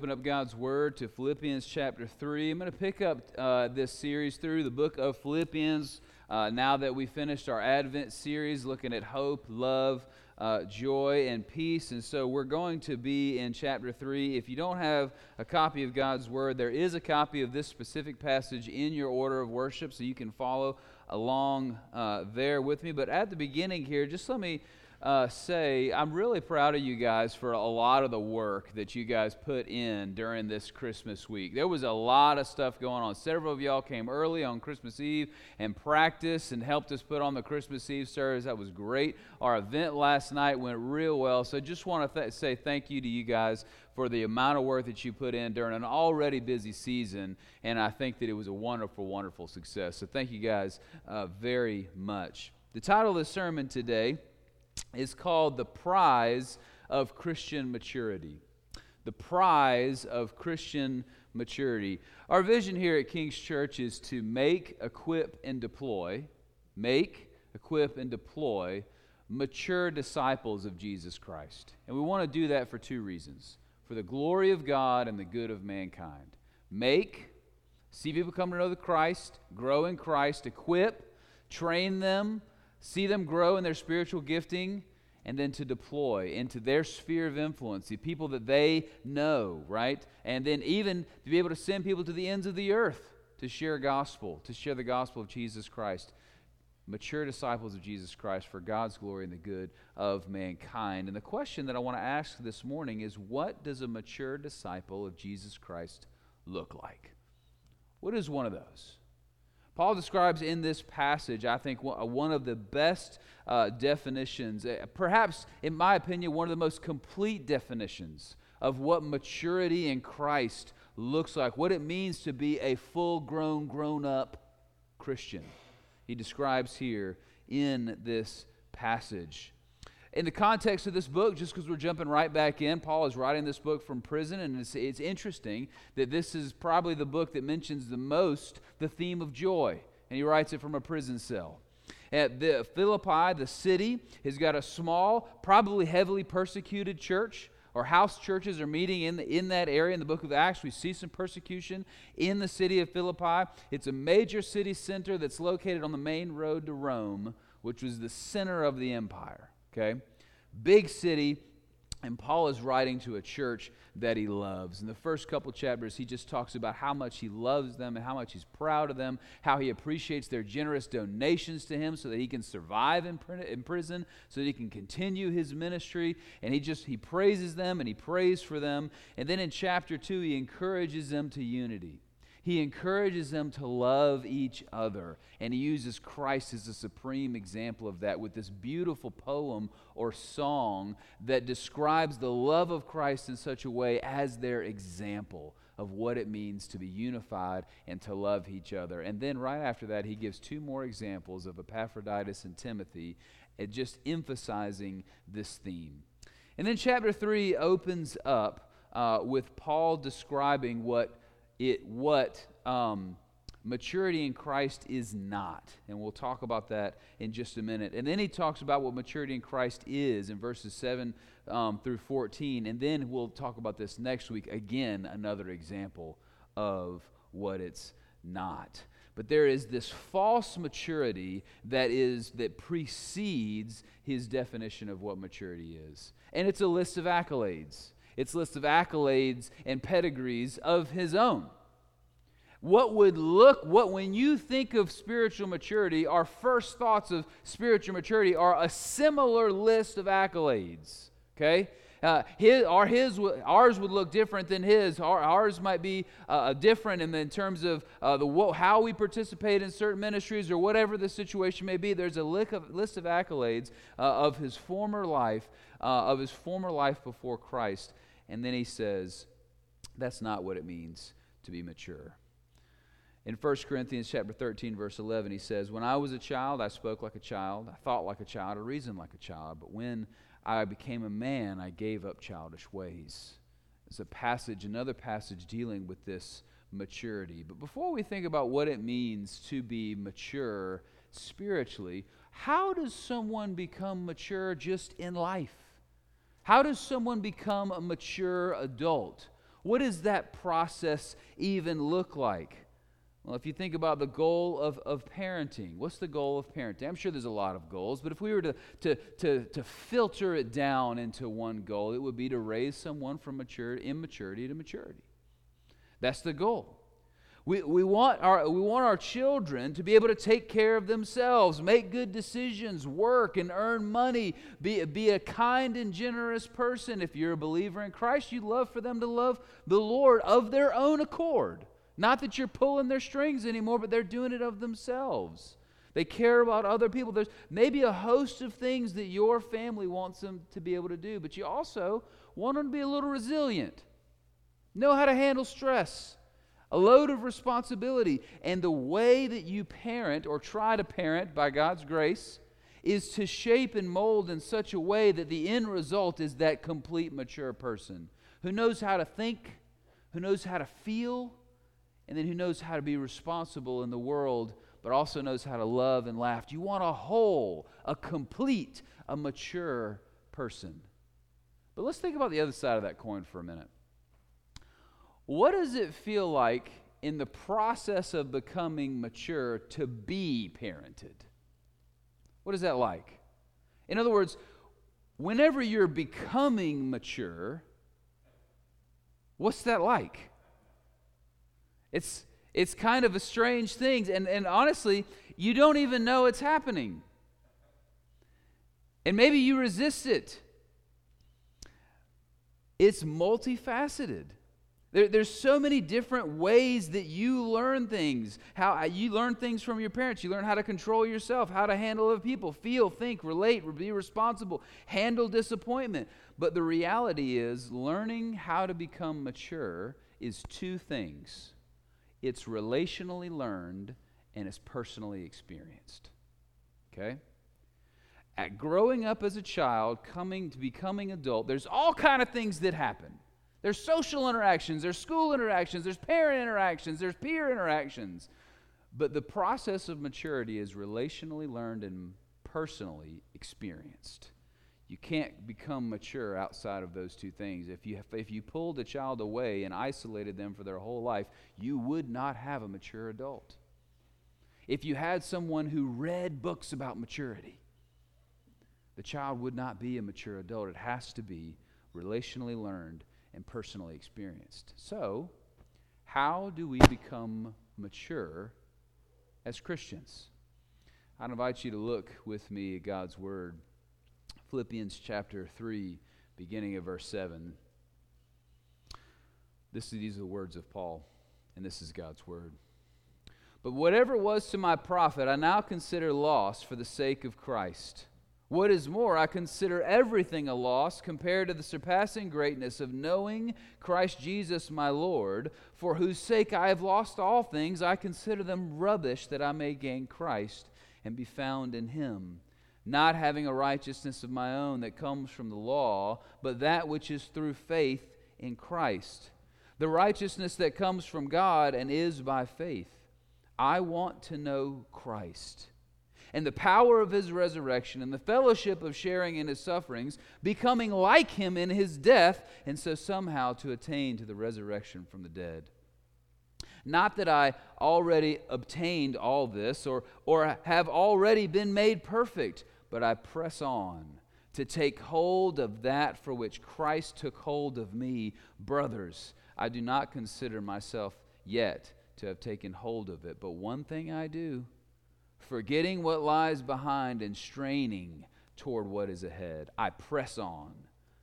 open up God's Word to Philippians chapter 3. I'm going to pick up uh, this series through the book of Philippians uh, now that we finished our Advent series looking at hope, love, uh, joy, and peace. And so we're going to be in chapter 3. If you don't have a copy of God's Word, there is a copy of this specific passage in your order of worship, so you can follow along uh, there with me. But at the beginning here, just let me uh, say I'm really proud of you guys for a lot of the work that you guys put in during this Christmas week. There was a lot of stuff going on. Several of y'all came early on Christmas Eve and practiced and helped us put on the Christmas Eve service. That was great. Our event last night went real well. So just want to th- say thank you to you guys for the amount of work that you put in during an already busy season. And I think that it was a wonderful, wonderful success. So thank you guys uh, very much. The title of the sermon today is called The Prize of Christian Maturity. The Prize of Christian Maturity. Our vision here at King's Church is to make, equip, and deploy, make, equip, and deploy mature disciples of Jesus Christ. And we want to do that for two reasons for the glory of God and the good of mankind. Make, see people come to know the Christ, grow in Christ, equip, train them, see them grow in their spiritual gifting, and then to deploy into their sphere of influence, the people that they know, right? And then even to be able to send people to the ends of the earth to share gospel, to share the gospel of Jesus Christ. Mature disciples of Jesus Christ for God's glory and the good of mankind. And the question that I want to ask this morning is what does a mature disciple of Jesus Christ look like? What is one of those? Paul describes in this passage, I think, one of the best uh, definitions, uh, perhaps, in my opinion, one of the most complete definitions of what maturity in Christ looks like, what it means to be a full grown, grown up Christian. He describes here in this passage in the context of this book, just because we're jumping right back in, Paul is writing this book from prison, and it's, it's interesting that this is probably the book that mentions the most the theme of joy, and he writes it from a prison cell. At the Philippi, the city, has got a small, probably heavily persecuted church or house churches are meeting in, the, in that area. In the book of Acts, we see some persecution in the city of Philippi. It's a major city center that's located on the main road to Rome, which was the center of the empire okay? Big city, and Paul is writing to a church that he loves. In the first couple chapters, he just talks about how much he loves them and how much he's proud of them, how he appreciates their generous donations to him so that he can survive in, in prison, so that he can continue his ministry. And he just, he praises them and he prays for them. And then in chapter 2, he encourages them to unity. He encourages them to love each other, and he uses Christ as a supreme example of that with this beautiful poem or song that describes the love of Christ in such a way as their example of what it means to be unified and to love each other. And then right after that, he gives two more examples of Epaphroditus and Timothy, and just emphasizing this theme. And then chapter 3 opens up uh, with Paul describing what it what um, maturity in Christ is not. And we'll talk about that in just a minute. And then he talks about what maturity in Christ is in verses 7 um, through 14. And then we'll talk about this next week again, another example of what it's not. But there is this false maturity that is that precedes his definition of what maturity is. And it's a list of accolades. It's list of accolades and pedigrees of his own. What would look, what when you think of spiritual maturity, our first thoughts of spiritual maturity are a similar list of accolades. Okay? Uh, his, our, his, ours would look different than his. Our, ours might be uh, different in, in, terms of uh, the, how we participate in certain ministries or whatever the situation may be. There's a of, list of accolades uh, of his former life, uh, of his former life before Christ. And then he says, that's not what it means to be mature. In 1 Corinthians chapter 13 verse 11 he says, "When I was a child I spoke like a child, I thought like a child, I reasoned like a child, but when I became a man I gave up childish ways." It's a passage, another passage dealing with this maturity. But before we think about what it means to be mature spiritually, how does someone become mature just in life? How does someone become a mature adult? What does that process even look like? Well, if you think about the goal of, of parenting, what's the goal of parenting? I'm sure there's a lot of goals, but if we were to, to, to, to filter it down into one goal, it would be to raise someone from maturity, immaturity to maturity. That's the goal. We, we, want our, we want our children to be able to take care of themselves, make good decisions, work and earn money, be, be a kind and generous person. If you're a believer in Christ, you love for them to love the Lord of their own accord. Not that you're pulling their strings anymore, but they're doing it of themselves. They care about other people. There's maybe a host of things that your family wants them to be able to do, but you also want them to be a little resilient, know how to handle stress a load of responsibility. And the way that you parent or try to parent by God's grace is to shape and mold in such a way that the end result is that complete mature person who knows how to think, who knows how to feel, and then who knows how to be responsible in the world, but also knows how to love and laugh. You want a whole, a complete, a mature person. But let's think about the other side of that coin for a minute. What does it feel like in the process of becoming mature to be parented? What is that like? In other words, whenever you're becoming mature, what's that like? It's it's kind of a strange thing and and honestly, you don't even know it's happening. And maybe you resist it. It's multifaceted. There, there's so many different ways that you learn things. How uh, you learn things from your parents. You learn how to control yourself, how to handle other people, feel, think, relate, be responsible, handle disappointment. But the reality is, learning how to become mature is two things. It's relationally learned and it's personally experienced. Okay? At growing up as a child, coming to becoming adult, there's all kind of things that happen. There's social interactions, there's school interactions, there's parent interactions, there's peer interactions. But the process of maturity is relationally learned and personally experienced. You can't become mature outside of those two things. If you, if you pulled a child away and isolated them for their whole life, you would not have a mature adult. If you had someone who read books about maturity, the child would not be a mature adult. It has to be relationally learned and personally experienced. So, how do we become mature as Christians? I'd invite you to look with me at God's Word. Philippians chapter 3, beginning of verse 7. This, these are the words of Paul, and this is God's Word. But whatever was to my profit, I now consider loss for the sake of Christ. What is more, I consider everything a loss compared to the surpassing greatness of knowing Christ Jesus my Lord, for whose sake I have lost all things. I consider them rubbish that I may gain Christ and be found in him, not having a righteousness of my own that comes from the law, but that which is through faith in Christ. The righteousness that comes from God and is by faith. I want to know Christ and the power of his resurrection and the fellowship of sharing in his sufferings, becoming like him in his death, and so somehow to attain to the resurrection from the dead. Not that I already obtained all this or, or have already been made perfect, but I press on to take hold of that for which Christ took hold of me. Brothers, I do not consider myself yet to have taken hold of it, but one thing I do forgetting what lies behind and straining toward what is ahead. I press on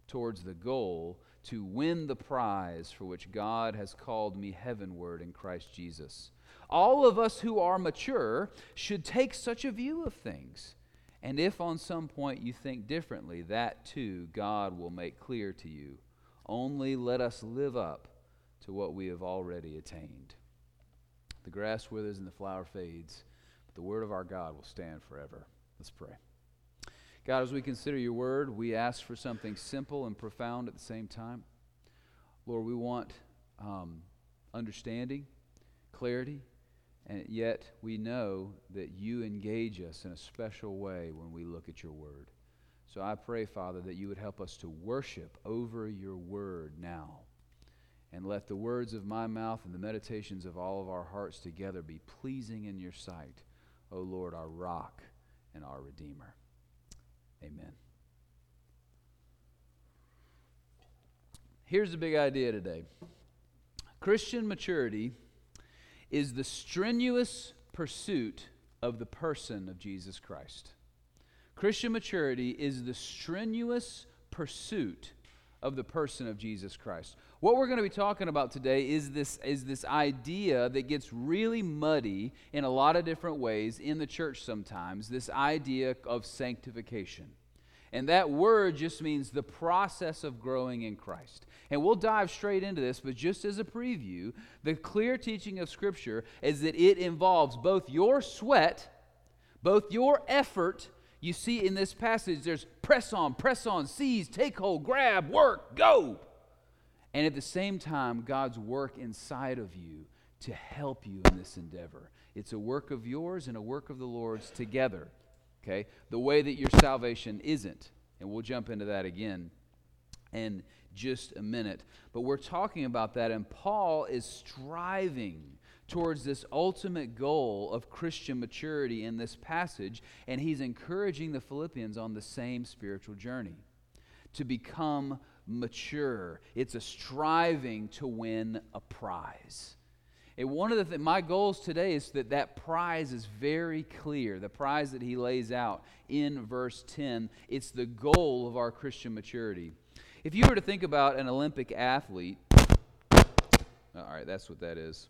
towards the goal to win the prize for which God has called me heavenward in Christ Jesus. All of us who are mature should take such a view of things. And if on some point you think differently, that too God will make clear to you. Only let us live up to what we have already attained. The grass withers and the flower fades but the word of our God will stand forever. Let's pray. God, as we consider your word, we ask for something simple and profound at the same time. Lord, we want um, understanding, clarity, and yet we know that you engage us in a special way when we look at your word. So I pray, Father, that you would help us to worship over your word now. And let the words of my mouth and the meditations of all of our hearts together be pleasing in your sight, O Lord, our rock and our Redeemer. Amen. Here's the big idea today Christian maturity is the strenuous pursuit of the person of Jesus Christ. Christian maturity is the strenuous pursuit of the person of Jesus Christ. What we're going to be talking about today is this, is this idea that gets really muddy in a lot of different ways in the church sometimes this idea of sanctification. And that word just means the process of growing in Christ. And we'll dive straight into this, but just as a preview, the clear teaching of Scripture is that it involves both your sweat, both your effort. You see in this passage, there's press on, press on, seize, take hold, grab, work, go. And at the same time, God's work inside of you to help you in this endeavor. It's a work of yours and a work of the Lord's together. Okay? The way that your salvation isn't. And we'll jump into that again. in just a minute. But we're talking about that, and Paul is striving towards this ultimate goal of Christian maturity in this passage, and he's encouraging the Philippians on the same spiritual journey to become mature. It's a striving to win a prize. And one of the th- my goals today is that that prize is very clear. The prize that he lays out in verse 10, it's the goal of our Christian maturity. If you were to think about an Olympic athlete, all right, that's what that is.